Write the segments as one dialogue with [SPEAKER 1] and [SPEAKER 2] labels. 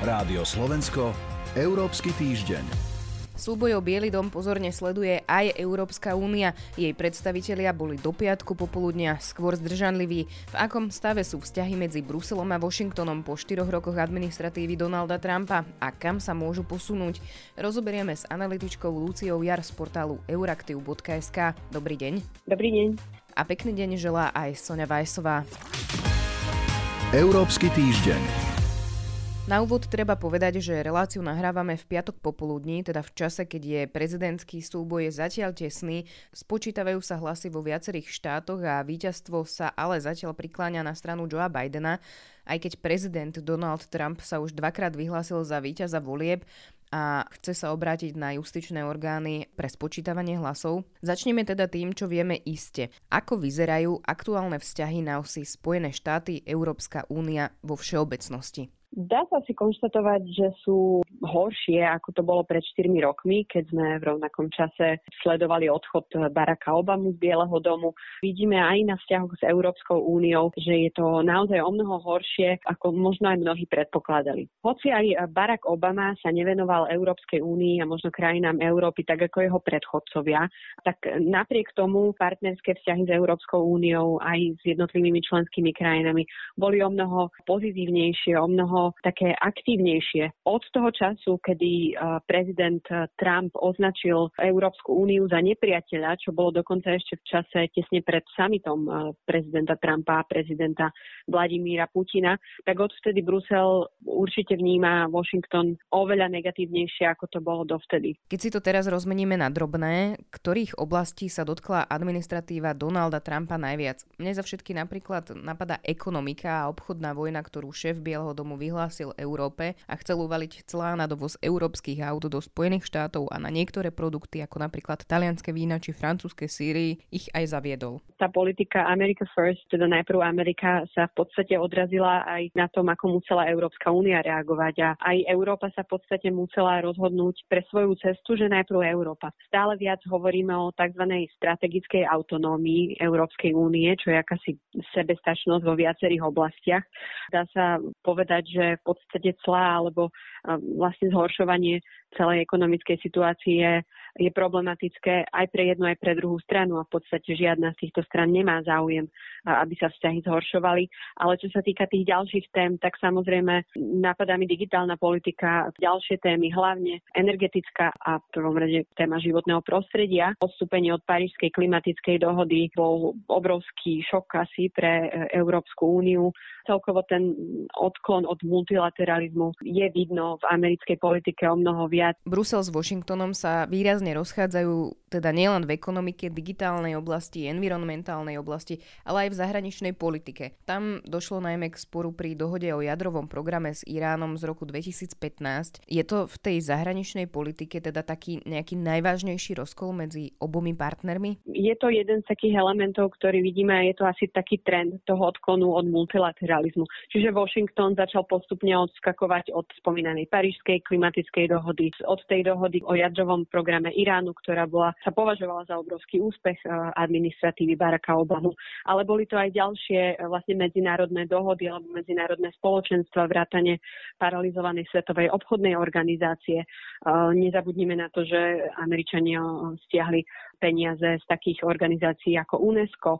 [SPEAKER 1] Rádio Slovensko, Európsky týždeň.
[SPEAKER 2] Súboj o Bielý dom pozorne sleduje aj Európska únia. Jej predstavitelia boli do piatku popoludnia skôr zdržanliví. V akom stave sú vzťahy medzi Bruselom a Washingtonom po štyroch rokoch administratívy Donalda Trumpa a kam sa môžu posunúť? Rozoberieme s analytičkou Luciou Jar z portálu euraktiv.sk. Dobrý deň.
[SPEAKER 3] Dobrý deň.
[SPEAKER 2] A pekný deň želá aj Sonja Vajsová.
[SPEAKER 1] Európsky týždeň.
[SPEAKER 2] Na úvod treba povedať, že reláciu nahrávame v piatok popoludní, teda v čase, keď je prezidentský súboj zatiaľ tesný, spočítavajú sa hlasy vo viacerých štátoch a víťazstvo sa ale zatiaľ prikláňa na stranu Joea Bidena, aj keď prezident Donald Trump sa už dvakrát vyhlásil za víťaza volieb, a chce sa obrátiť na justičné orgány pre spočítavanie hlasov. Začneme teda tým, čo vieme iste. Ako vyzerajú aktuálne vzťahy na osi Spojené štáty, Európska únia vo všeobecnosti?
[SPEAKER 3] Dá sa si konštatovať, že sú horšie, ako to bolo pred 4 rokmi, keď sme v rovnakom čase sledovali odchod Baracka Obamu z Bieleho domu. Vidíme aj na vzťahoch s Európskou úniou, že je to naozaj o mnoho horšie, ako možno aj mnohí predpokladali. Hoci aj Barack Obama sa nevenoval Európskej únii a možno krajinám Európy tak ako jeho predchodcovia, tak napriek tomu partnerské vzťahy s Európskou úniou aj s jednotlivými členskými krajinami boli o mnoho pozitívnejšie, o mnoho také aktívnejšie. Od toho času, kedy prezident Trump označil Európsku úniu za nepriateľa, čo bolo dokonca ešte v čase tesne pred samitom prezidenta Trumpa a prezidenta Vladimíra Putina, tak odvtedy Brusel určite vníma Washington oveľa negatívnejšie, ako to bolo dovtedy.
[SPEAKER 2] Keď si to teraz rozmeníme na drobné, ktorých oblastí sa dotkla administratíva Donalda Trumpa najviac? Mne za všetky napríklad napadá ekonomika a obchodná vojna, ktorú šéf Bieleho domu vyhlásil vyhlásil Európe a chcel uvaliť clá na dovoz európskych aut do Spojených štátov a na niektoré produkty, ako napríklad talianské vína či francúzske síry, ich aj zaviedol.
[SPEAKER 3] Tá politika America First, teda najprv Amerika, sa v podstate odrazila aj na tom, ako musela Európska únia reagovať a aj Európa sa v podstate musela rozhodnúť pre svoju cestu, že najprv Európa. Stále viac hovoríme o tzv. strategickej autonómii Európskej únie, čo je akási sebestačnosť vo viacerých oblastiach. Dá sa povedať, že v podstate clá alebo vlastne zhoršovanie celej ekonomickej situácie je problematické aj pre jednu, aj pre druhú stranu a v podstate žiadna z týchto stran nemá záujem, aby sa vzťahy zhoršovali. Ale čo sa týka tých ďalších tém, tak samozrejme napadá mi digitálna politika, ďalšie témy, hlavne energetická a v prvom rade téma životného prostredia. Odstúpenie od Parížskej klimatickej dohody bol obrovský šok asi pre e, Európsku úniu. Celkovo ten odklon od multilateralizmu je vidno v americkej politike o mnoho viac.
[SPEAKER 2] Brusel s Washingtonom sa výrazne rozchádzajú teda nielen v ekonomike, digitálnej oblasti, environmentálnej oblasti, ale aj v zahraničnej politike. Tam došlo najmä k sporu pri dohode o jadrovom programe s Iránom z roku 2015. Je to v tej zahraničnej politike teda taký nejaký najvážnejší rozkol medzi obomi partnermi?
[SPEAKER 3] Je to jeden z takých elementov, ktorý vidíme a je to asi taký trend toho odklonu od multilateralizmu. Čiže Washington začal postupne odskakovať od spomínanej parížskej klimatickej dohody, od tej dohody o jadrovom programe Iránu, ktorá bola sa považovala za obrovský úspech eh, administratívy Baracka Obamu. Ale boli to aj ďalšie eh, vlastne medzinárodné dohody alebo medzinárodné spoločenstva, vrátane paralizovanej svetovej obchodnej organizácie. Eh, nezabudnime na to, že Američania stiahli peniaze z takých organizácií ako UNESCO.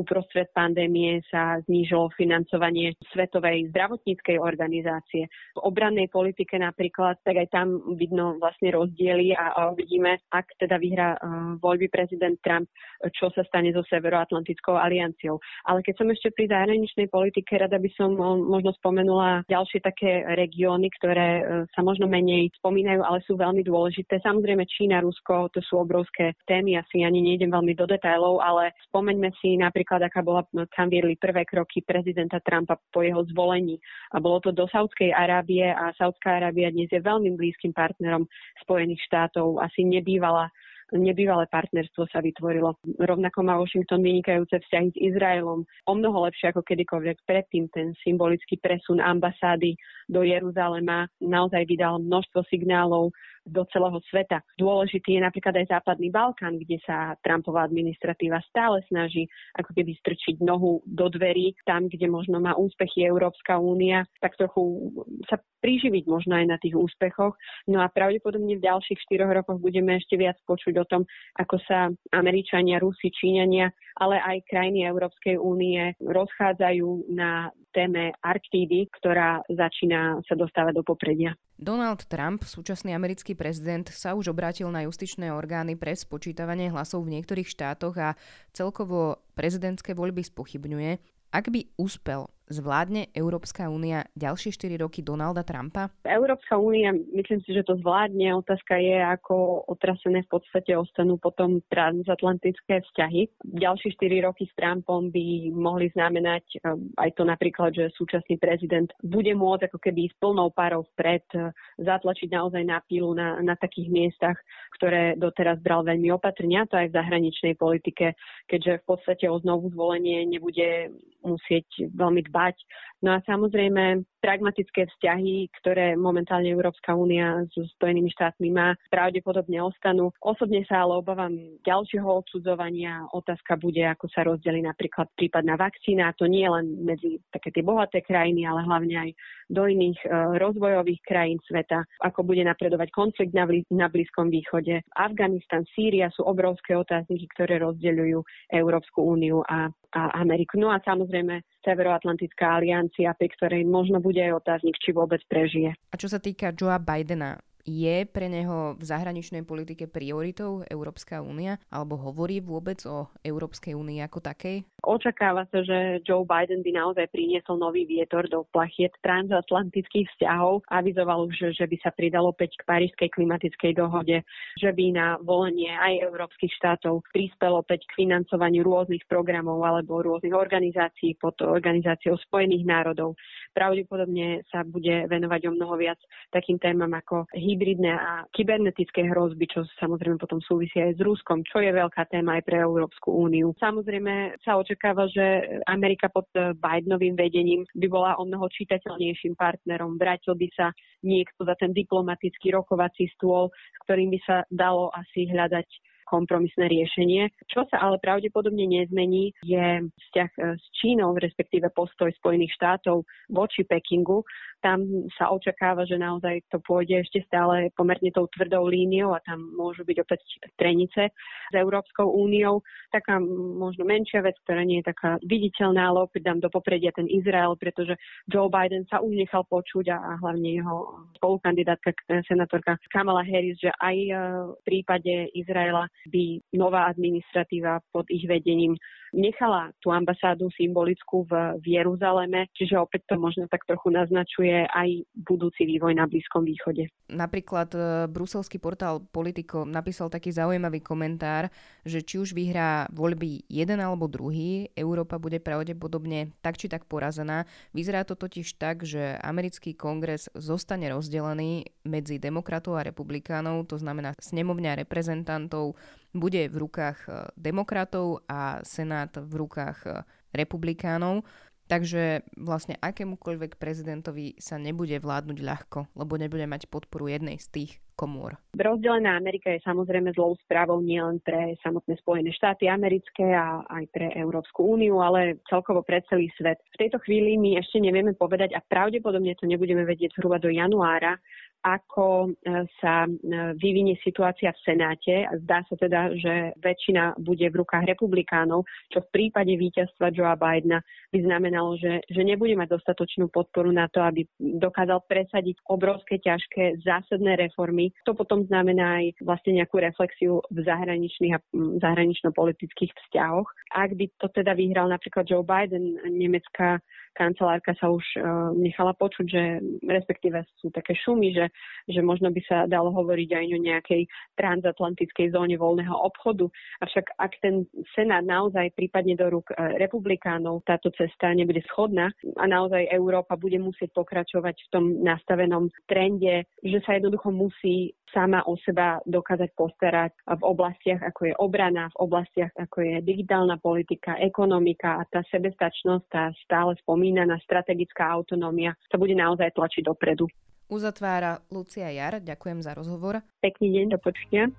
[SPEAKER 3] Uprostred pandémie sa znížilo financovanie Svetovej zdravotníckej organizácie. V obrannej politike napríklad, tak aj tam vidno vlastne rozdiely a uvidíme, ak teda vyhrá uh, voľby prezident Trump, čo sa stane so Severoatlantickou alianciou. Ale keď som ešte pri zahraničnej politike, rada by som uh, možno spomenula ďalšie také regióny, ktoré uh, sa možno menej spomínajú, ale sú veľmi dôležité. Samozrejme Čína, Rusko, to sú obrovské témy, asi ani nejdem veľmi do detajlov, ale spomeňme si napríklad, aká bola, kam viedli prvé kroky prezidenta Trumpa po jeho zvolení. A bolo to do Saudskej Arábie a Saudská Arábia dnes je veľmi blízkym partnerom Spojených štátov. Asi nebývala nebývalé partnerstvo sa vytvorilo. Rovnako má Washington vynikajúce vzťahy s Izraelom. O mnoho lepšie ako kedykoľvek predtým ten symbolický presun ambasády do Jeruzalema naozaj vydal množstvo signálov do celého sveta. Dôležitý je napríklad aj Západný Balkán, kde sa Trumpová administratíva stále snaží ako keby strčiť nohu do dverí, tam, kde možno má úspechy Európska únia, tak trochu sa priživiť možno aj na tých úspechoch. No a pravdepodobne v ďalších štyroch rokoch budeme ešte viac počuť o tom, ako sa Američania, Rusi, Číňania, ale aj krajiny Európskej únie rozchádzajú na téme Arktídy, ktorá začína sa dostávať do popredia.
[SPEAKER 2] Donald Trump, súčasný americký prezident, sa už obrátil na justičné orgány pre spočítavanie hlasov v niektorých štátoch a celkovo prezidentské voľby spochybňuje. Ak by úspel, Zvládne Európska únia ďalšie 4 roky Donalda Trumpa?
[SPEAKER 3] Európska únia, myslím si, že to zvládne. Otázka je, ako otrasené v podstate ostanú potom transatlantické vzťahy. Ďalšie 4 roky s Trumpom by mohli znamenať um, aj to napríklad, že súčasný prezident bude môcť ako keby s plnou párou vpred uh, zatlačiť naozaj na pílu na, na takých miestach, ktoré doteraz bral veľmi opatrne, to aj v zahraničnej politike, keďže v podstate o znovu zvolenie nebude musieť veľmi dbať dbať. No a samozrejme pragmatické vzťahy, ktoré momentálne Európska únia so Spojenými štátmi má, pravdepodobne ostanú. Osobne sa ale obávam ďalšieho odsudzovania. Otázka bude, ako sa rozdeli napríklad prípadná vakcína. To nie len medzi také tie bohaté krajiny, ale hlavne aj do iných e, rozvojových krajín sveta, ako bude napredovať konflikt na, na Blízkom východe. Afganistan, Sýria sú obrovské otázniky, ktoré rozdeľujú Európsku úniu a, a Ameriku. No a samozrejme Severoatlantická aliancia, pri ktorej možno bude aj otáznik, či vôbec prežije.
[SPEAKER 2] A čo sa týka Joea Bidena, je pre neho v zahraničnej politike prioritou Európska únia? Alebo hovorí vôbec o Európskej únii ako takej?
[SPEAKER 3] Očakáva sa, že Joe Biden by naozaj priniesol nový vietor do plachiet transatlantických vzťahov. Avizoval už, že by sa pridalo opäť k Parískej klimatickej dohode, že by na volenie aj európskych štátov prispelo opäť k financovaniu rôznych programov alebo rôznych organizácií pod Organizáciou Spojených národov. Pravdepodobne sa bude venovať o mnoho viac takým témam ako hybridné a kybernetické hrozby, čo samozrejme potom súvisí aj s Ruskom, čo je veľká téma aj pre Európsku úniu. Samozrejme sa očakáva, že Amerika pod eh, Bidenovým vedením by bola o mnoho čitateľnejším partnerom. Vrátil by sa niekto za ten diplomatický rokovací stôl, s ktorým by sa dalo asi hľadať kompromisné riešenie. Čo sa ale pravdepodobne nezmení, je vzťah eh, s Čínou, respektíve postoj Spojených štátov voči Pekingu. Tam sa očakáva, že naozaj to pôjde ešte stále pomerne tou tvrdou líniou a tam môžu byť opäť trenice s Európskou úniou. Taká možno menšia vec, ktorá nie je taká viditeľná, ale opäť dám do popredia ten Izrael, pretože Joe Biden sa už nechal počuť a, a hlavne jeho spolukandidátka, senatorka Kamala Harris, že aj eh, v prípade Izraela by nová administratíva pod ich vedením nechala tú ambasádu symbolickú v, v Jeruzaleme, čiže opäť to možno tak trochu naznačuje aj budúci vývoj na Blízkom východe.
[SPEAKER 2] Napríklad e, bruselský portál Politico napísal taký zaujímavý komentár, že či už vyhrá voľby jeden alebo druhý, Európa bude pravdepodobne tak či tak porazená. Vyzerá to totiž tak, že americký kongres zostane rozdelený medzi demokratov a republikánov, to znamená snemovňa reprezentantov bude v rukách e, demokratov a Senát v rukách e, republikánov. Takže vlastne akémukoľvek prezidentovi sa nebude vládnuť ľahko, lebo nebude mať podporu jednej z tých komôr.
[SPEAKER 3] Rozdelená Amerika je samozrejme zlou správou nielen pre samotné Spojené štáty americké a aj pre Európsku úniu, ale celkovo pre celý svet. V tejto chvíli my ešte nevieme povedať a pravdepodobne to nebudeme vedieť zhruba do januára, ako e, sa e, vyvinie situácia v Senáte. Zdá sa teda, že väčšina bude v rukách republikánov, čo v prípade víťazstva Joea Bidena by znamenalo, že, že nebude mať dostatočnú podporu na to, aby dokázal presadiť obrovské, ťažké, zásadné reformy. To potom znamená aj vlastne nejakú reflexiu v zahraničných a zahranično-politických vzťahoch. Ak by to teda vyhral napríklad Joe Biden, nemecká kancelárka sa už uh, nechala počuť, že respektíve sú také šumy, že, že možno by sa dalo hovoriť aj o nejakej transatlantickej zóne voľného obchodu. Avšak ak ten Senát naozaj prípadne do rúk uh, republikánov táto cesta nebude schodná a naozaj Európa bude musieť pokračovať v tom nastavenom trende, že sa jednoducho musí sama o seba dokázať postarať v oblastiach, ako je obrana, v oblastiach, ako je digitálna politika, ekonomika a tá sebestačnosť, tá stále spomínaná strategická autonómia sa bude naozaj tlačiť dopredu.
[SPEAKER 2] Uzatvára Lucia Jar. Ďakujem za rozhovor.
[SPEAKER 3] Pekný deň, do počutia.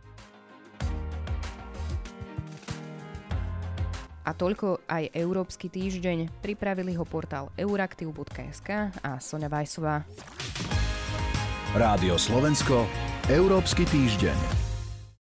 [SPEAKER 2] A toľko aj Európsky týždeň. Pripravili ho portál euraktiv.sk a Sonja Vajsová.
[SPEAKER 1] Rádio Slovensko, Európsky týždeň.